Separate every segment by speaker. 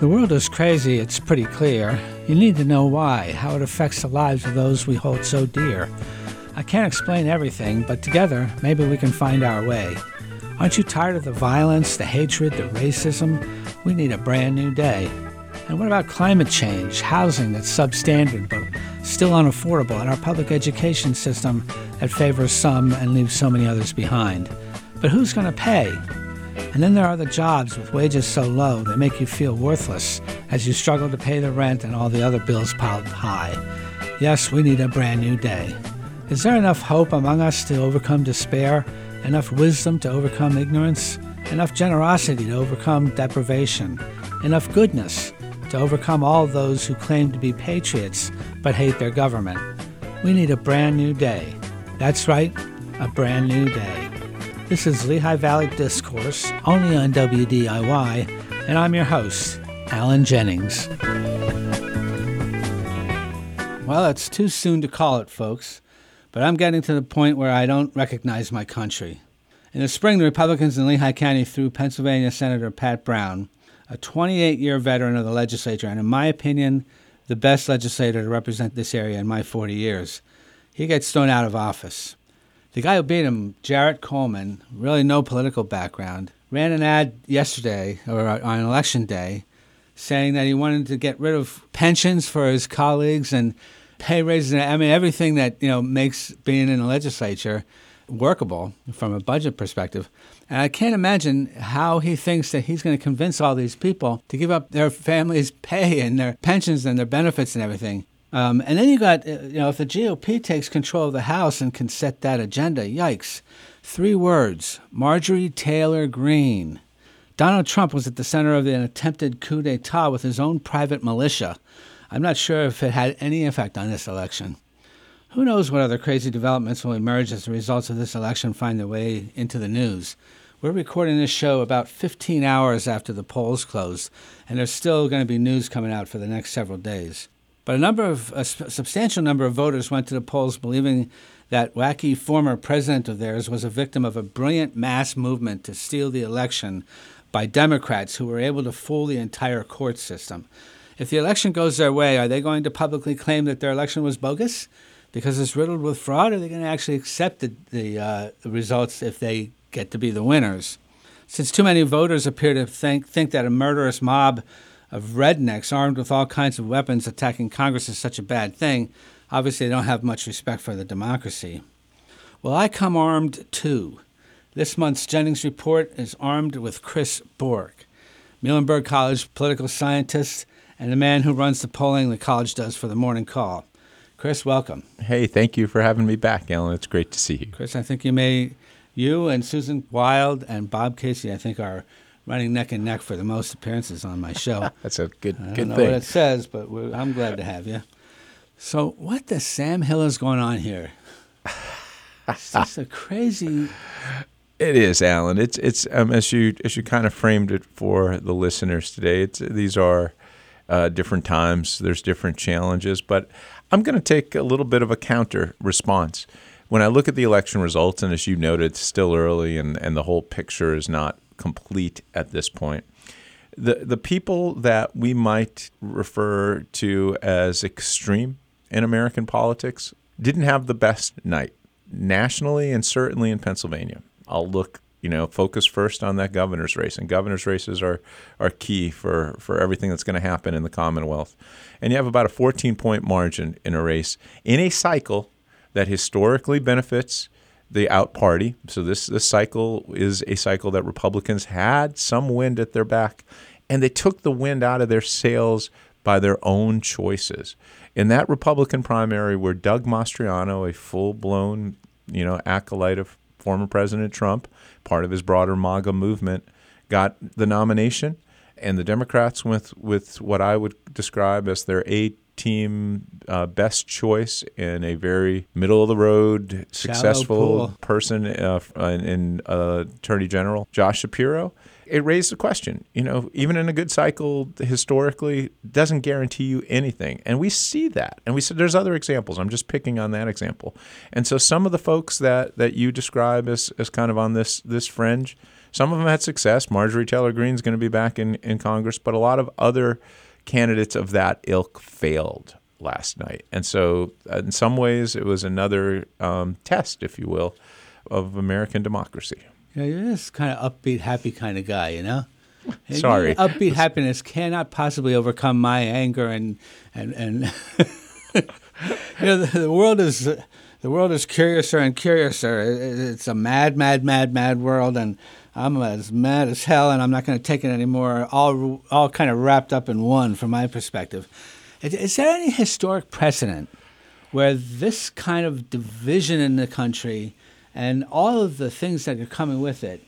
Speaker 1: The world is crazy, it's pretty clear. You need to know why, how it affects the lives of those we hold so dear. I can't explain everything, but together, maybe we can find our way. Aren't you tired of the violence, the hatred, the racism? We need a brand new day. And what about climate change, housing that's substandard but still unaffordable, and our public education system that favors some and leaves so many others behind? But who's going to pay? And then there are the jobs with wages so low they make you feel worthless as you struggle to pay the rent and all the other bills piled high. Yes, we need a brand new day. Is there enough hope among us to overcome despair? Enough wisdom to overcome ignorance? Enough generosity to overcome deprivation? Enough goodness to overcome all those who claim to be patriots but hate their government? We need a brand new day. That's right, a brand new day. This is Lehigh Valley Discourse, only on WDIY, and I'm your host, Alan Jennings. Well, it's too soon to call it, folks, but I'm getting to the point where I don't recognize my country. In the spring, the Republicans in Lehigh County threw Pennsylvania Senator Pat Browne, a 28 year veteran of the legislature, and in my opinion, the best legislator to represent this area in my 40 years. He gets thrown out of office. The guy who beat him, Jarrett Coleman, really no political background, ran an ad yesterday or uh, on election day saying that he wanted to get rid of pensions for his colleagues and pay raises. I mean, everything that you know makes being in the legislature workable from a budget perspective. And I can't imagine how he thinks that he's going to convince all these people to give up their families' pay and their pensions and their benefits and everything. Um, and then you got, uh, you know, if the GOP takes control of the House and can set that agenda, yikes. Three words Marjorie Taylor Greene. Donald Trump was at the center of an attempted coup d'etat with his own private militia. I'm not sure if it had any effect on this election. Who knows what other crazy developments will emerge as the results of this election find their way into the news? We're recording this show about 15 hours after the polls closed, and there's still going to be news coming out for the next several days. But a number of a substantial number of voters went to the polls believing that wacky former president of theirs was a victim of a brilliant mass movement to steal the election by Democrats who were able to fool the entire court system. If the election goes their way, are they going to publicly claim that their election was bogus because it's riddled with fraud? Or are they going to actually accept the, the, uh, results if they get to be the winners? Since too many voters appear to think, think that a murderous mob of rednecks armed with all kinds of weapons attacking Congress is such a bad thing, obviously they don't have much respect for the democracy. Well, I come armed too. This month's Jennings Report is armed with Chris Borick, Muhlenberg College political scientist and the man who runs the polling the college does for the morning call. Chris, welcome.
Speaker 2: Hey, thank you for having me back, Alan. It's great to see you.
Speaker 1: Chris, I think you may, you and Susan Wild and Bob Casey, I think, are running neck and neck for the most appearances on my show.
Speaker 2: That's a good,
Speaker 1: I
Speaker 2: good
Speaker 1: don't know
Speaker 2: thing.
Speaker 1: what it says, but I'm glad to have you. So, what the Sam Hill is going on here? It's just a crazy.
Speaker 2: It is, Alan. It's it's um, as you as you kind of framed it for the listeners today. It's these are uh, different times. There's different challenges, but I'm going to take a little bit of a counter response. When I look at the election results, and as you noted, it's still early, and and the whole picture is not complete at this point. The the people that we might refer to as extreme in American politics didn't have the best night nationally and certainly in Pennsylvania. I'll look, you know, focus first on that governor's race, and governor's races are are key for for everything that's going to happen in the Commonwealth. And you have about a 14 point margin in a race in a cycle that historically benefits the out party. So this this cycle is a cycle that Republicans had some wind at their back, and they took the wind out of their sails by their own choices. In that Republican primary, where Doug Mastriano, a full blown you know acolyte of former President Trump, part of his broader MAGA movement, got the nomination, and the Democrats with with what I would describe as their A team uh, best choice in a very middle of the road, successful person uh, in, in uh, Attorney General Josh Shapiro. It raised the question, you know, even in a good cycle, historically, doesn't guarantee you anything. And we see that. And we said there's other examples. I'm just picking on that example. And so some of the folks that, that you describe as, as kind of on this, this fringe, some of them had success. Marjorie Taylor Greene's going to be back in, in Congress, but a lot of other candidates of that ilk failed last night. And so, uh, in some ways, it was another um, test, if you will, of American democracy.
Speaker 1: Yeah, you're this kind of upbeat, happy kind of guy, you know.
Speaker 2: Sorry.
Speaker 1: upbeat happiness cannot possibly overcome my anger and and and. you know, the, the world is the world is curiouser and curiouser. It's a mad, mad, mad, mad world, and I'm as mad as hell, and I'm not going to take it anymore. All all kind of wrapped up in one, from my perspective. Is, is there any historic precedent where this kind of division in the country and all of the things that are coming with it,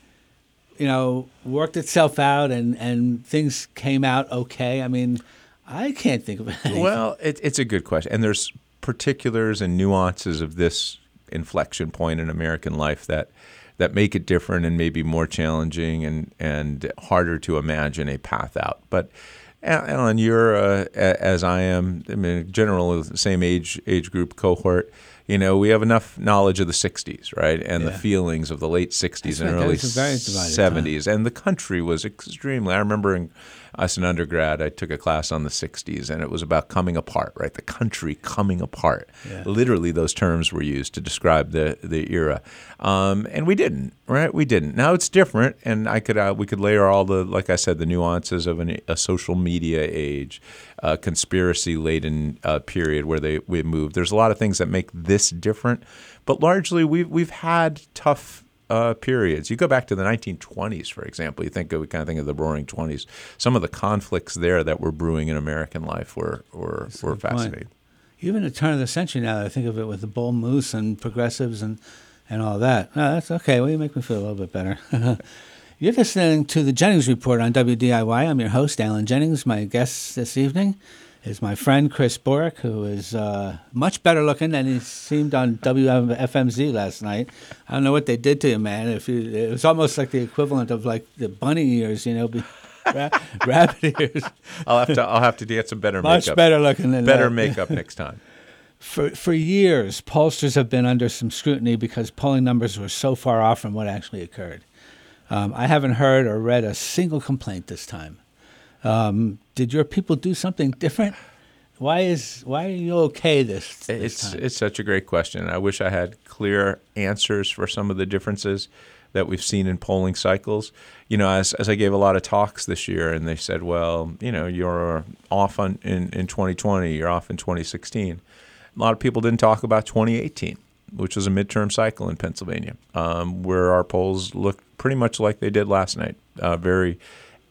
Speaker 1: you know, worked itself out and, and things came out okay? I mean, I can't think of anything.
Speaker 2: Well, it, it's a good question. And there's particulars and nuances of this inflection point in American life that that make it different and maybe more challenging and, and harder to imagine a path out. But Alan, you're uh, as I am. I mean, general, same age age group cohort. You know, we have enough knowledge of the '60s, right, and the feelings of the late '60s
Speaker 1: That's
Speaker 2: and
Speaker 1: right.
Speaker 2: Early
Speaker 1: was a very divided time.
Speaker 2: '70s, and the country was extremely. I remember in us in undergrad, I took a class on the '60s, and it was about coming apart, right? The country coming apart.
Speaker 1: Yeah.
Speaker 2: Literally, those terms were used to describe the the era, um, and we didn't, right? We didn't. Now it's different, and I could uh, we could layer all the, like I said, the nuances of an, a social media age, uh, conspiracy laden uh, period where they we moved. There's a lot of things that make this different, but largely we've we've had tough uh, periods. You go back to the 1920s, for example. You think of, we kind of think of the Roaring Twenties. Some of the conflicts there that were brewing in American life were were, were
Speaker 1: good point.
Speaker 2: fascinating.
Speaker 1: Even the turn of the century now, that I think of it with the bull moose and progressives and, and all that. No, that's okay. Well, you make me feel a little bit better. You're listening to the Jennings Report on WDIY. I'm your host, Alan Jennings. My guest this evening is my friend Chris Borick, who is uh, much better looking than he seemed on WFMZ last night. I don't know what they did to you, man. If you, it was almost like the equivalent of like the bunny ears, you know, be, ra- rabbit ears.
Speaker 2: I'll have to I'll have to get some better
Speaker 1: Much
Speaker 2: makeup.
Speaker 1: better looking than
Speaker 2: better
Speaker 1: that.
Speaker 2: makeup next time.
Speaker 1: For, for years, pollsters have been under some scrutiny because polling numbers were so far off from what actually occurred. Um, I haven't heard or read a single complaint this time. Um, did your people do something different? Why is why are you okay this, this
Speaker 2: It's
Speaker 1: time?
Speaker 2: it's such a great question. I wish I had clear answers for some of the differences that we've seen in polling cycles. You know, as as I gave a lot of talks this year, and they said, well, you know, you're off on in in 2020, you're off in 2016. A lot of people didn't talk about 2018, which was a midterm cycle in Pennsylvania, um, where our polls looked pretty much like they did last night. Uh, very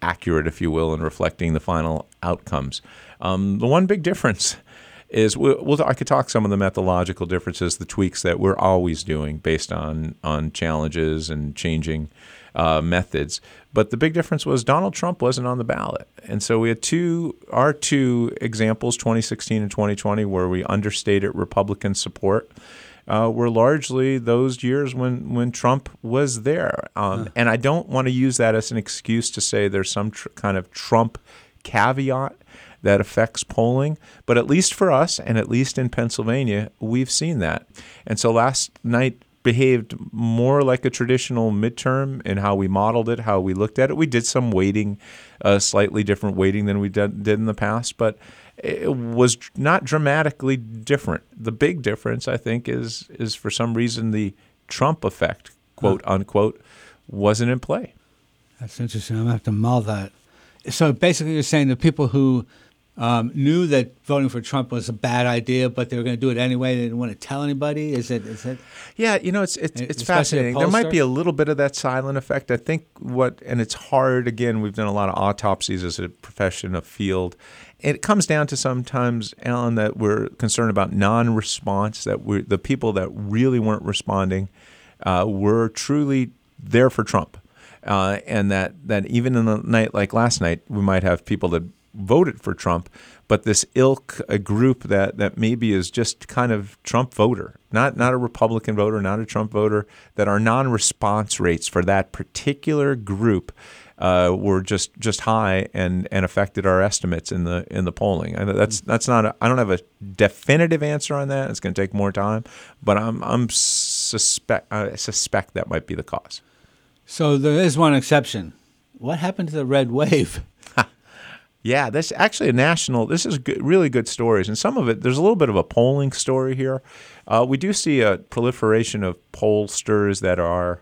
Speaker 2: accurate, if you will, in reflecting the final outcomes. Um, the one big difference is we'll, we'll, I could talk some of the methodological differences, the tweaks that we're always doing based on on challenges and changing uh, methods. But the big difference was Donald Trump wasn't on the ballot, and so we had two our two examples, 2016 and 2020, where we understated Republican support. Uh, were largely those years when, when Trump was there. Um, And I don't want to use that as an excuse to say there's some tr- kind of Trump caveat that affects polling. But at least for us, and at least in Pennsylvania, we've seen that. And so last night behaved more like a traditional midterm in how we modeled it, how we looked at it. We did some weighting, uh, slightly different weighting than we did, did in the past, but was not dramatically different. The big difference, I think, is is for some reason the Trump effect, quote unquote, wasn't in play.
Speaker 1: That's interesting. I'm gonna have to mull that. So basically, you're saying the people who um, knew that voting for Trump was a bad idea, but they were going to do it anyway. They didn't want to tell anybody. Is it? Is it?
Speaker 2: Yeah, you know, it's it's it's fascinating. There might be a little bit of that silent effect. I think what, and it's hard. Again, we've done a lot of autopsies as a profession, a field. It comes down to sometimes, Alan, that we're concerned about non-response. That we the people that really weren't responding uh, were truly there for Trump, uh, and that that even in a night like last night, we might have people that voted for Trump, but this ilk, a group that, that maybe is just kind of Trump voter, not not a Republican voter, not a Trump voter, that our non-response rates for that particular group uh, were just just high and and affected our estimates in the in the polling. And that's that's not I don't have a definitive answer on that. It's going to take more time, but I'm I'm suspect I suspect that might be the cause.
Speaker 1: So there is one exception. What happened to the red wave?
Speaker 2: Yeah, this actually a national. This is good, really good stories, and some of it there's a little bit of a polling story here. Uh, we do see a proliferation of pollsters that are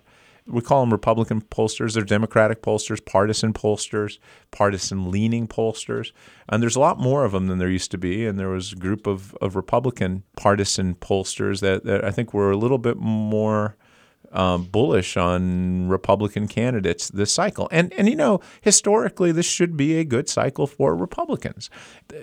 Speaker 2: we call them Republican pollsters. They're Democratic pollsters, partisan pollsters, partisan leaning pollsters. And there's a lot more of them than there used to be. And there was a group of, of Republican partisan pollsters that, that I think were a little bit more um, bullish on Republican candidates this cycle. And and you know, historically, this should be a good cycle for Republicans.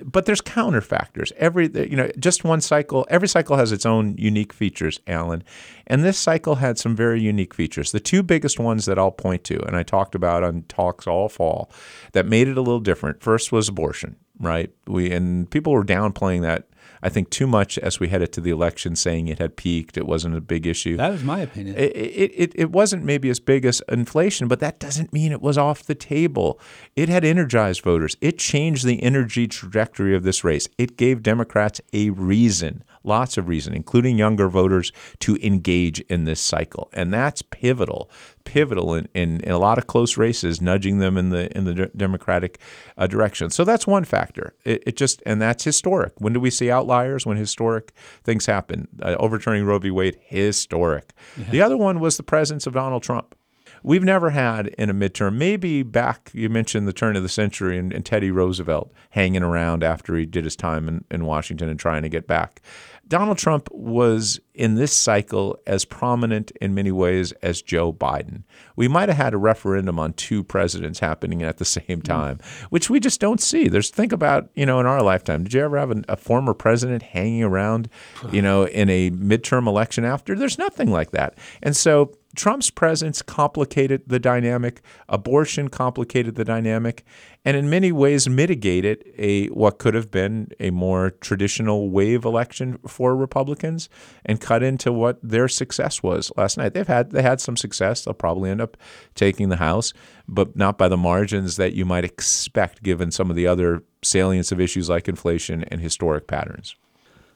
Speaker 2: But there's counter factors. Every you know, just one cycle. Every cycle has its own unique features, Alan. And this cycle had some very unique features. The two biggest ones that I'll point to, and I talked about on talks all fall, that made it a little different. First was abortion. Right, we and people were downplaying that I think, too much as we headed to the election, saying it had peaked. It wasn't a big issue.
Speaker 1: That was my opinion.
Speaker 2: It, it, it, it wasn't maybe as big as inflation, but that doesn't mean it was off the table. It had energized voters. It changed the energy trajectory of this race. It gave Democrats a reason, lots of reason, including younger voters, to engage in this cycle. And that's pivotal pivotal in, in, in, a lot of close races, nudging them in the in the Democratic uh, direction. So that's one factor. It, it, just and that's historic. When do we see outliers? When historic things happen. Uh, overturning Roe v. Wade, historic. Yeah. The other one was the presence of Donald Trump. We've never had in a midterm, maybe back, you mentioned the turn of the century and, and Teddy Roosevelt hanging around after he did his time in, in Washington and trying to get back. Donald Trump was in this cycle as prominent in many ways as Joe Biden. We might have had a referendum on two presidents happening at the same time, mm. which we just don't see. There's think about, you know, in our lifetime, did you ever have a, a former president hanging around, you know, in a midterm election after? There's nothing like that. And so Trump's presence complicated the dynamic, abortion complicated the dynamic, and in many ways mitigated a what could have been a more traditional wave election for Republicans and cut into what their success was last night. They've had they had some success. They'll probably end up taking the House, but not by the margins that you might expect given some of the other salience of issues like inflation and historic patterns.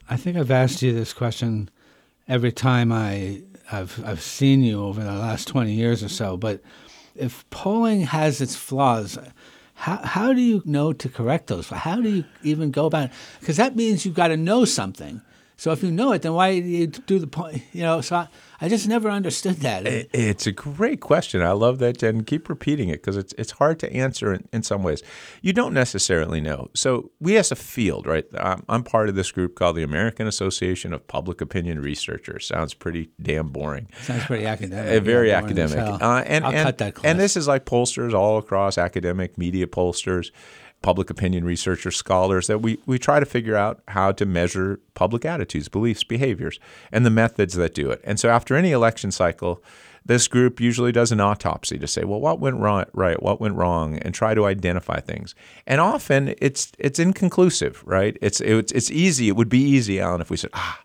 Speaker 1: I think I've asked you this question every time I I've I've seen you over the last twenty years or so. But if polling has its flaws, how how do you know to correct those? How do you even go about it? Because that means you've got to know something. So if you know it, then why do you do the point? You know, so I, I just never understood that.
Speaker 2: It's a great question. I love that, and keep repeating it because it's it's hard to answer in, in some ways. You don't necessarily know. So we as a field, right? I'm, I'm part of this group called the American Association of Public Opinion Researchers. Sounds pretty damn boring.
Speaker 1: Sounds pretty academic. Uh,
Speaker 2: very academic. Uh, and
Speaker 1: I'll
Speaker 2: and,
Speaker 1: cut that class.
Speaker 2: and this is like pollsters all across academic media pollsters public opinion researchers, scholars, that we, we try to figure out how to measure public attitudes, beliefs, behaviors, and the methods that do it. And so after any election cycle, this group usually does an autopsy to say, well, what went right, right, what went wrong, and try to identify things. And often it's it's inconclusive, right? It's it's it's easy. It would be easy, Alan, if we said, ah,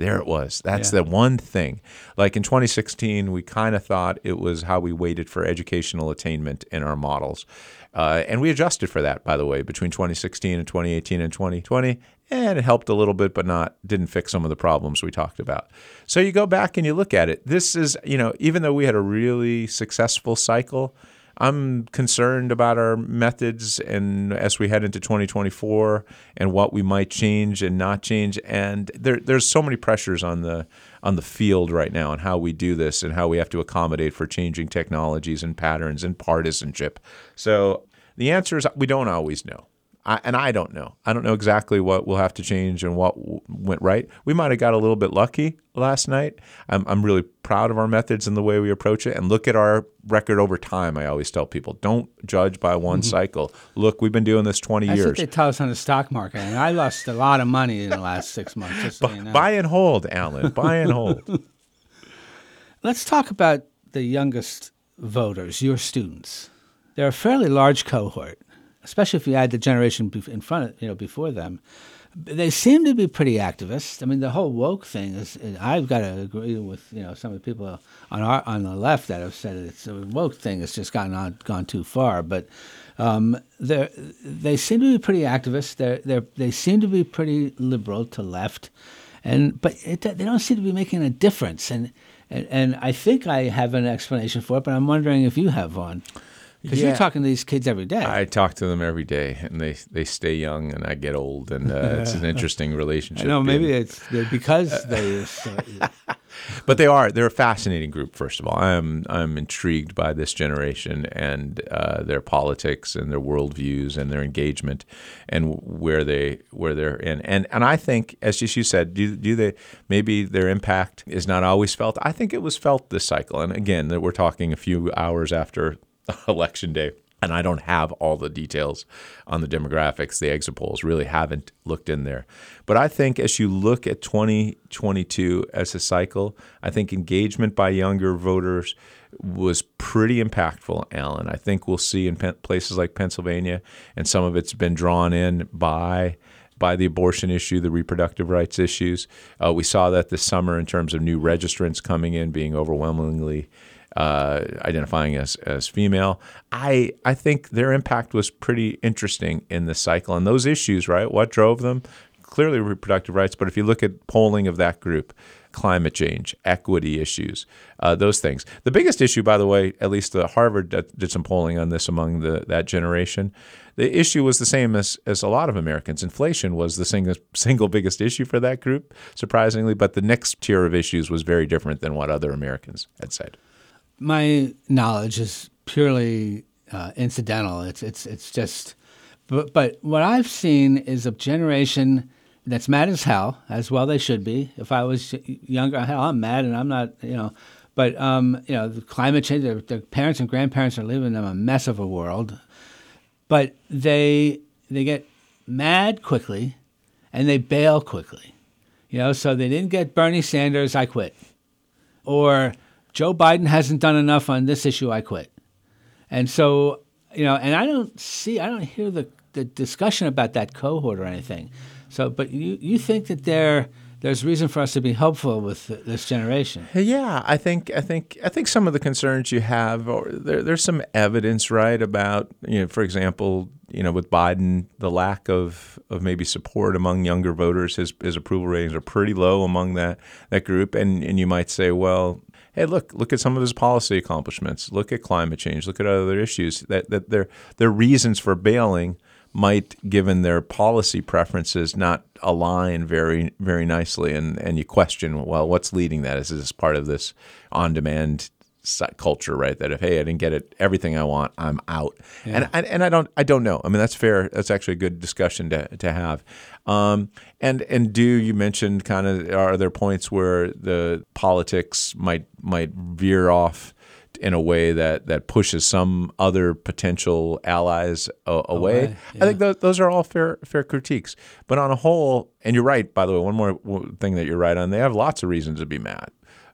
Speaker 2: there it was. That's yeah. the one thing. Like in 2016, we kind of thought it was how we weighted for educational attainment in our models. Uh, and we adjusted for that, by the way, between 2016 and 2018 and 2020. And it helped a little bit, but not didn't fix some of the problems we talked about. So you go back and you look at it. This is, you know, even though we had a really successful cycle, I'm concerned about our methods and as we head into 2024 and what we might change and not change. And there, there's so many pressures on the on the field right now and how we do this and how we have to accommodate for changing technologies and patterns and partisanship. So the answer is we don't always know. I, and I don't know. I don't know exactly what we'll have to change and what w- went right. We might have got a little bit lucky last night. I'm, I'm really proud of our methods and the way we approach it. And look at our record over time. I always tell people don't judge by one mm-hmm. cycle. Look, we've been doing this 20
Speaker 1: That's
Speaker 2: years.
Speaker 1: what they tell us on the stock market. And I lost a lot of money in the last six months.
Speaker 2: so you know. Buy and hold, Alan. Buy and hold.
Speaker 1: Let's talk about the youngest voters, your students. They're a fairly large cohort. Especially if you add the generation in front, of, you know, before them, they seem to be pretty activist. I mean, the whole woke thing is. I've got to agree with you know some of the people on our on the left that have said it's the woke thing has just gone on gone too far. But um, they they seem to be pretty activist. They they they seem to be pretty liberal to left, and but it, they don't seem to be making a difference. And, and and I think I have an explanation for it, but I'm wondering if you have one. Because yeah. you're talking to these kids every day.
Speaker 2: I talk to them every day, and they, they stay young, and I get old, and uh, it's an interesting relationship.
Speaker 1: No, maybe it's because they. Are.
Speaker 2: But they are they're a fascinating group. First of all, I'm I'm intrigued by this generation and uh, their politics and their worldviews and their engagement, and where they where they're in. And and I think, as you said, do do they maybe their impact is not always felt. I think it was felt this cycle. And again, that we're talking a few hours after election day. And I don't have all the details on the demographics. The exit polls really haven't looked in there. But I think as you look at 2022 as a cycle, I think engagement by younger voters was pretty impactful, Alan. I think we'll see in places like Pennsylvania, and some of it's been drawn in by by the abortion issue, the reproductive rights issues. Uh, we saw that this summer in terms of new registrants coming in being overwhelmingly uh, identifying as, as female. I I think their impact was pretty interesting in this cycle. And those issues, right? What drove them? Clearly reproductive rights, but if you look at polling of that group, climate change, equity issues, uh, those things. The biggest issue, by the way, at least the Harvard did some polling on this among the that generation. The issue was the same as, as a lot of Americans. Inflation was the single, single biggest issue for that group, surprisingly, but the next tier of issues was very different than what other Americans had said
Speaker 1: my knowledge is purely uh, incidental. It's it's it's just, but but what I've seen is a generation that's mad as hell, as well they should be. If I was younger, hell, I'm mad, and I'm not, you know. But um, you know, the climate change. Their, their parents and grandparents are leaving them a mess of a world. But they they get mad quickly, and they bail quickly. You know, so they didn't get Bernie Sanders. I quit, or Joe Biden hasn't done enough on this issue. I quit. And so, you know, and I don't see, I don't hear the, the discussion about that cohort or anything. So, but you, you think that there, there's reason for us to be hopeful with this generation.
Speaker 2: Yeah, I think I think I think some of the concerns you have, or there, there's some evidence, right, about you know, for example, you know, with Biden, the lack of, of maybe support among younger voters, his his approval ratings are pretty low among that that group, and and you might say, well, hey, look, look at some of his policy accomplishments. Look at climate change. Look at other issues. That that their their reasons for bailing might, given their policy preferences, not align very very nicely. And and you question, well, what's leading that? Is this part of this on demand culture, right? That if hey, I didn't get it everything I want, I'm out. Yeah. And and I don't I don't know. I mean, that's fair. That's actually a good discussion to to have. Um, and and do you mentioned kind of are there points where the politics might might veer off? in a way that that pushes some other potential allies away. away yeah. I think th- those are all fair fair critiques. But on a whole, and you're right. By the way, one more thing that you're right on. They have lots of reasons to be mad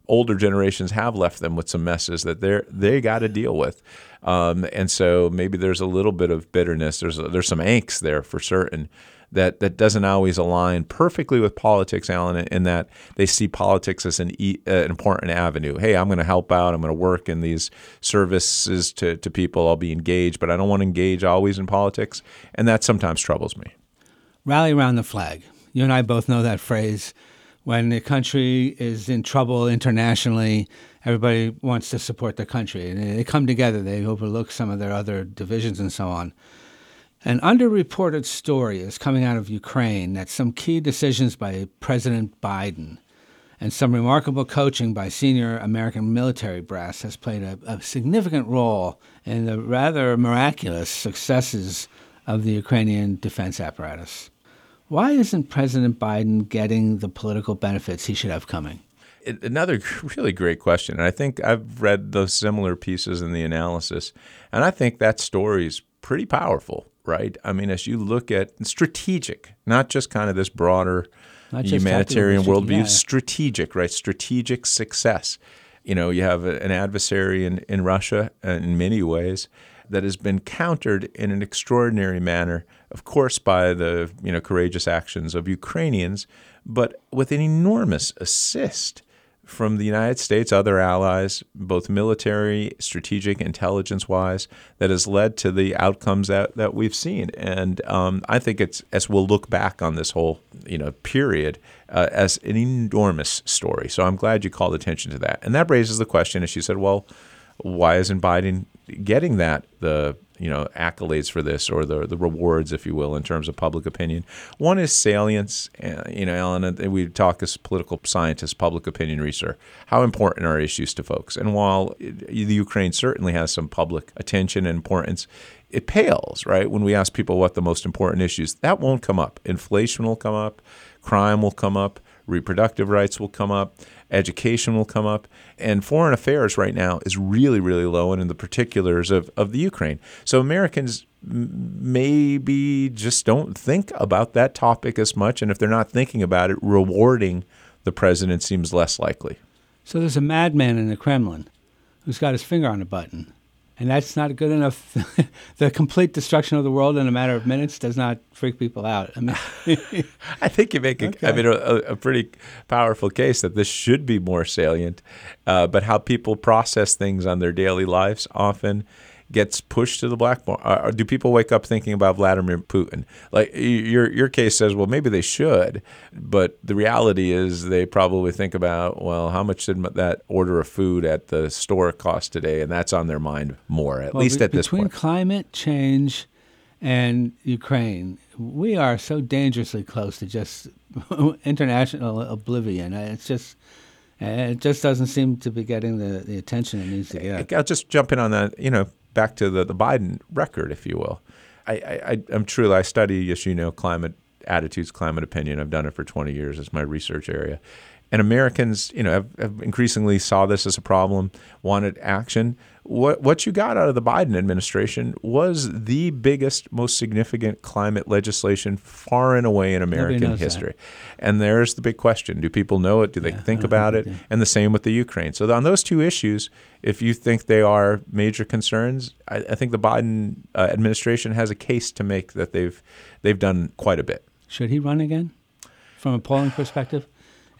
Speaker 2: older generations have left them with some messes that they're they got to deal with, um, and so maybe there's a little bit of bitterness. There's a, there's some angst there for certain that that doesn't always align perfectly with politics, Alan. In that they see politics as an, e, uh, an important avenue. Hey, I'm going to help out. I'm going to work in these services to to people. I'll be engaged, but I don't want to engage always in politics, and that sometimes troubles me.
Speaker 1: Rally around the flag. You and I both know that phrase when the country is in trouble internationally, everybody wants to support the country. And they come together, they overlook some of their other divisions and so on. An underreported story is coming out of Ukraine that some key decisions by President Biden and some remarkable coaching by senior American military brass has played a, a significant role in the rather miraculous successes of the Ukrainian defense apparatus. Why isn't President Biden getting the political benefits he should have coming?
Speaker 2: Another really great question. And I think I've read those similar pieces in the analysis. And I think that story is pretty powerful, right? I mean, as you look at strategic, not just kind of this broader humanitarian worldview, yeah. strategic, right? Strategic success. You know, you have an adversary in, in Russia in many ways that has been countered in an extraordinary manner, of course, by the you know courageous actions of Ukrainians, but with an enormous assist from the United States, other allies, both military, strategic, intelligence wise, that has led to the outcomes that, that we've seen. And um, I think it's as we'll look back on this whole you know period uh, as an enormous story. So I'm glad you called attention to that. And that raises the question, as she said, well, why isn't Biden getting that the you know accolades for this or the the rewards, if you will, in terms of public opinion. One is salience. Uh, you know, and we talk as political scientists, public opinion research. How important are issues to folks? And while the Ukraine certainly has some public attention and importance, it pales, right? When we ask people what the most important issues, that won't come up. Inflation will come up, crime will come up, reproductive rights will come up, education will come up, and foreign affairs right now is really, really low, and in the particulars of, of the Ukraine. So Americans maybe just don't think about that topic as much, and if they're not thinking about it, rewarding the president seems less likely.
Speaker 1: So there's a madman in the Kremlin who's got his finger on a button and that's not good enough. the complete destruction of the world in a matter of minutes does not freak people out. I mean,
Speaker 2: I think you make a, okay. I mean, a, a, pretty powerful case that this should be more salient, uh, but how people process things on their daily lives often gets pushed to the blackboard? Uh, or do people wake up thinking about Vladimir Putin? Like your your case says, well, maybe they should, but the reality is they probably think about, well, how much did that order of food at the store cost today, and that's on their mind more, at
Speaker 1: well,
Speaker 2: least
Speaker 1: be-
Speaker 2: at this point.
Speaker 1: Between climate change and Ukraine, we are so dangerously close to just international oblivion. Uh, it's just. Uh, it just doesn't seem to be getting the, the attention it needs to get.
Speaker 2: I'll just jump in on that. You know, back to the, the Biden record, if you will. I, I, I'm truly, I study, as you know, climate attitudes, climate opinion. I've done it for 20 years. It's my research area. And Americans, you know, have, have increasingly saw this as a problem, wanted action. What what you got out of the Biden administration was the biggest, most significant climate legislation far and away in American history.
Speaker 1: That.
Speaker 2: And there's the big question: Do people know it? Do they
Speaker 1: yeah,
Speaker 2: think about
Speaker 1: think
Speaker 2: it? And the same with the Ukraine. So on those two issues, if you think they are major concerns, I, I think the Biden uh, administration has a case to make that they've they've done quite a bit.
Speaker 1: Should he run again, from a polling perspective?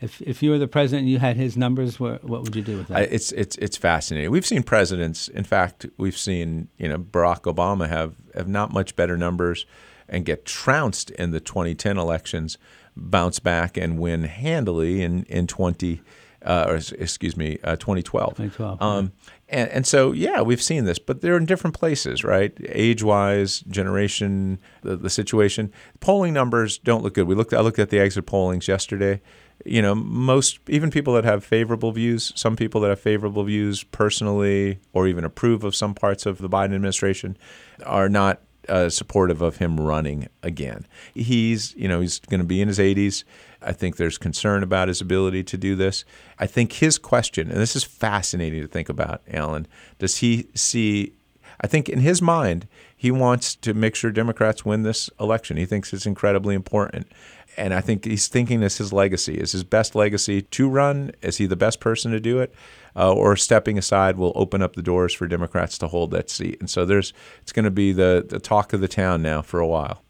Speaker 1: If if you were the president and you had his numbers, what, what would you do with that?
Speaker 2: It's it's it's fascinating. We've seen presidents. In fact, we've seen you know Barack Obama have have not much better numbers and get trounced in the 2010 elections, bounce back and win handily in in 20. Uh, or excuse me, uh, 2012.
Speaker 1: 2012.
Speaker 2: Um, and, and so, yeah, we've seen this, but they're in different places, right? Age wise, generation, the, the situation. Polling numbers don't look good. We looked. I looked at the exit pollings yesterday you know, most even people that have favorable views, some people that have favorable views personally or even approve of some parts of the Biden administration are not uh, supportive of him running again. He's, you know, he's going to be in his 80s. I think there's concern about his ability to do this. I think his question, and this is fascinating to think about, Alan, does he see I think in his mind, he wants to make sure Democrats win this election. He thinks it's incredibly important and I think he's thinking this is his legacy is his best legacy to run. Is he the best person to do it, uh, or stepping aside will open up the doors for Democrats to hold that seat? And so there's it's going to be the the talk of the town now for a while.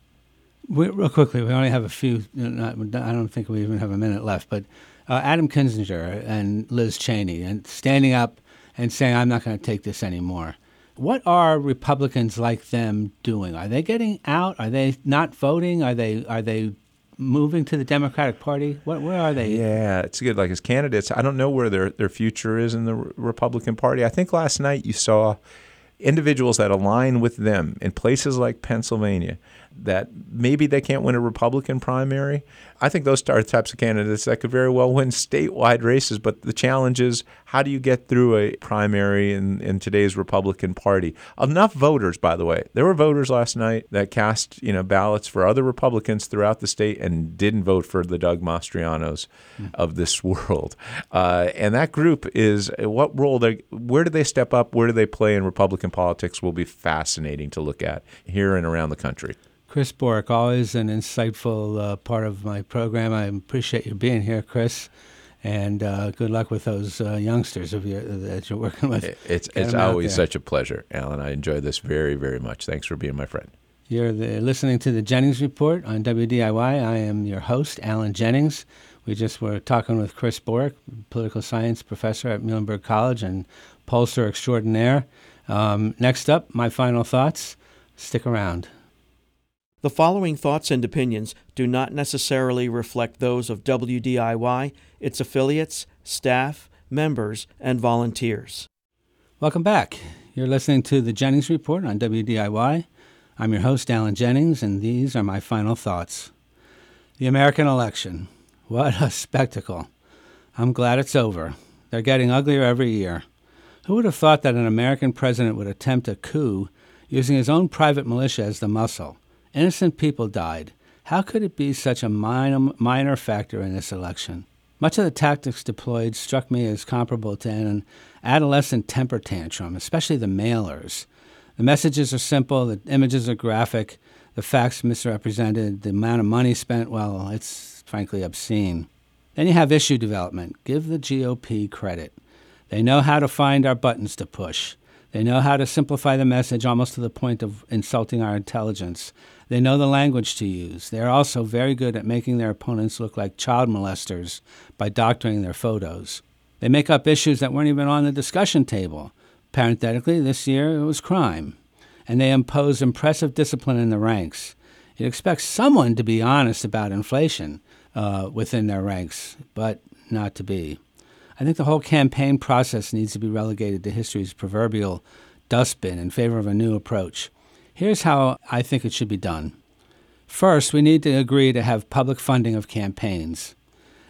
Speaker 1: We, real quickly, we only have a few. Not, I don't think we even have a minute left. But uh, Adam Kinzinger and Liz Cheney and standing up and saying, "I'm not going to take this anymore." What are Republicans like them doing? Are they getting out? Are they not voting? Are they are they moving to the Democratic Party? What, where are they?
Speaker 2: Yeah, it's good. Like as candidates, I don't know where their their future is in the Republican Party. I think last night you saw individuals that align with them in places like Pennsylvania that maybe they can't win a Republican primary. I think those are types of candidates that could very well win statewide races. But the challenge is how do you get through a primary in, in today's Republican Party? Enough voters, by the way. There were voters last night that cast you know ballots for other Republicans throughout the state and didn't vote for the Doug Mastrianos mm. of this world. Uh, and that group is what role they where do they step up? Where do they play in Republican politics? Will be fascinating to look at here and around the country.
Speaker 1: Chris Borick, always an insightful uh, part of my program. I appreciate you being here, Chris. And uh, good luck with those uh, youngsters of your, that you're working with.
Speaker 2: It's
Speaker 1: Get
Speaker 2: it's always such a pleasure, Alan. I enjoy this very very much. Thanks for being my friend.
Speaker 1: You're the, listening to the Jennings Report on WDIY. I am your host, Alan Jennings. We just were talking with Chris Borick, political science professor at Muhlenberg College and pollster extraordinaire. Um, next up, my final thoughts. Stick around.
Speaker 3: The following thoughts and opinions do not necessarily reflect those of WDIY, its affiliates, staff, members, and volunteers.
Speaker 1: Welcome back. You're listening to the Jennings Report on WDIY. I'm your host, Alan Jennings, and these are my final thoughts. The American election. What a spectacle. I'm glad it's over. They're getting uglier every year. Who would have thought that an American president would attempt a coup using his own private militia as the muscle? Innocent people died. How could it be such a minor, minor factor in this election? Much of the tactics deployed struck me as comparable to an adolescent temper tantrum, especially the mailers. The messages are simple, the images are graphic, the facts misrepresented, the amount of money spent, well, it's frankly obscene. Then you have issue development. Give the GOP credit. They know how to find our buttons to push. They know how to simplify the message almost to the point of insulting our intelligence. They know the language to use. They are also very good at making their opponents look like child molesters by doctoring their photos. They make up issues that weren't even on the discussion table. Parenthetically, this year it was crime. And they impose impressive discipline in the ranks. You'd expect someone to be honest about inflation uh, within their ranks, but not to be. I think the whole campaign process needs to be relegated to history's proverbial dustbin in favor of a new approach. Here's how I think it should be done. First, we need to agree to have public funding of campaigns,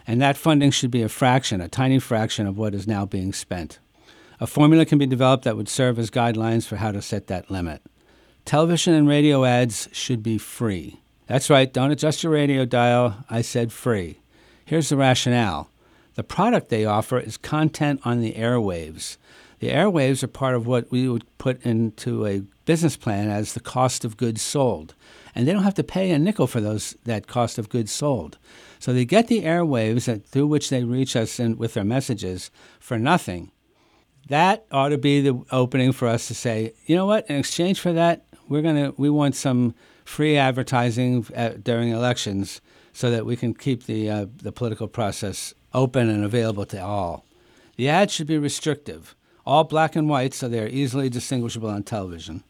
Speaker 1: and that funding should be a fraction, a tiny fraction of what is now being spent. A formula can be developed that would serve as guidelines for how to set that limit. Television and radio ads should be free. That's right, don't adjust your radio dial. I said free. Here's the rationale the product they offer is content on the airwaves. The airwaves are part of what we would put into a business plan as the cost of goods sold. And they don't have to pay a nickel for those that cost of goods sold. So they get the airwaves that, through which they reach us in, with their messages for nothing. That ought to be the opening for us to say, you know what? In exchange for that, we're gonna we want some free advertising uh, during elections so that we can keep the uh, the political process open and available to all. The ads should be restrictive, all black and white, so they are easily distinguishable on television.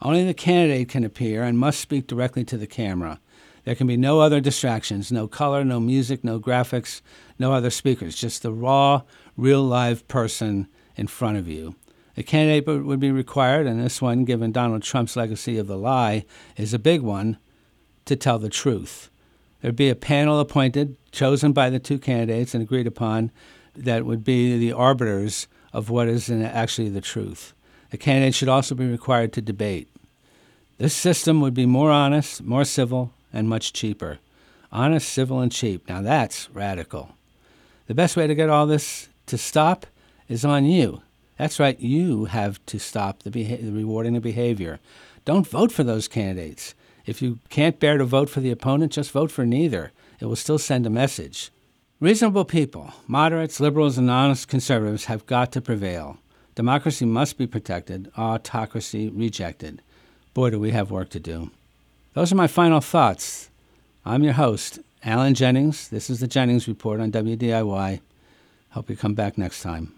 Speaker 1: Only the candidate can appear and must speak directly to the camera. There can be no other distractions, no color, no music, no graphics, no other speakers, just the raw, real live person in front of you. The candidate would be required, and this one, given Donald Trump's legacy of the lie, is a big one, to tell the truth. There'd be a panel appointed, chosen by the two candidates and agreed upon, that would be the arbiters of what is actually the truth. The candidate should also be required to debate. This system would be more honest, more civil, and much cheaper. Honest, civil, and cheap. Now that's radical. The best way to get all this to stop is on you. That's right, you have to stop the, beha- the rewarding of behavior. Don't vote for those candidates. If you can't bear to vote for the opponent, just vote for neither. It will still send a message. Reasonable people, moderates, liberals, and honest conservatives have got to prevail. Democracy must be protected, autocracy rejected. Boy, do we have work to do. Those are my final thoughts. I'm your host, Alan Jennings. This is the Jennings Report on WDIY. Hope you come back next time.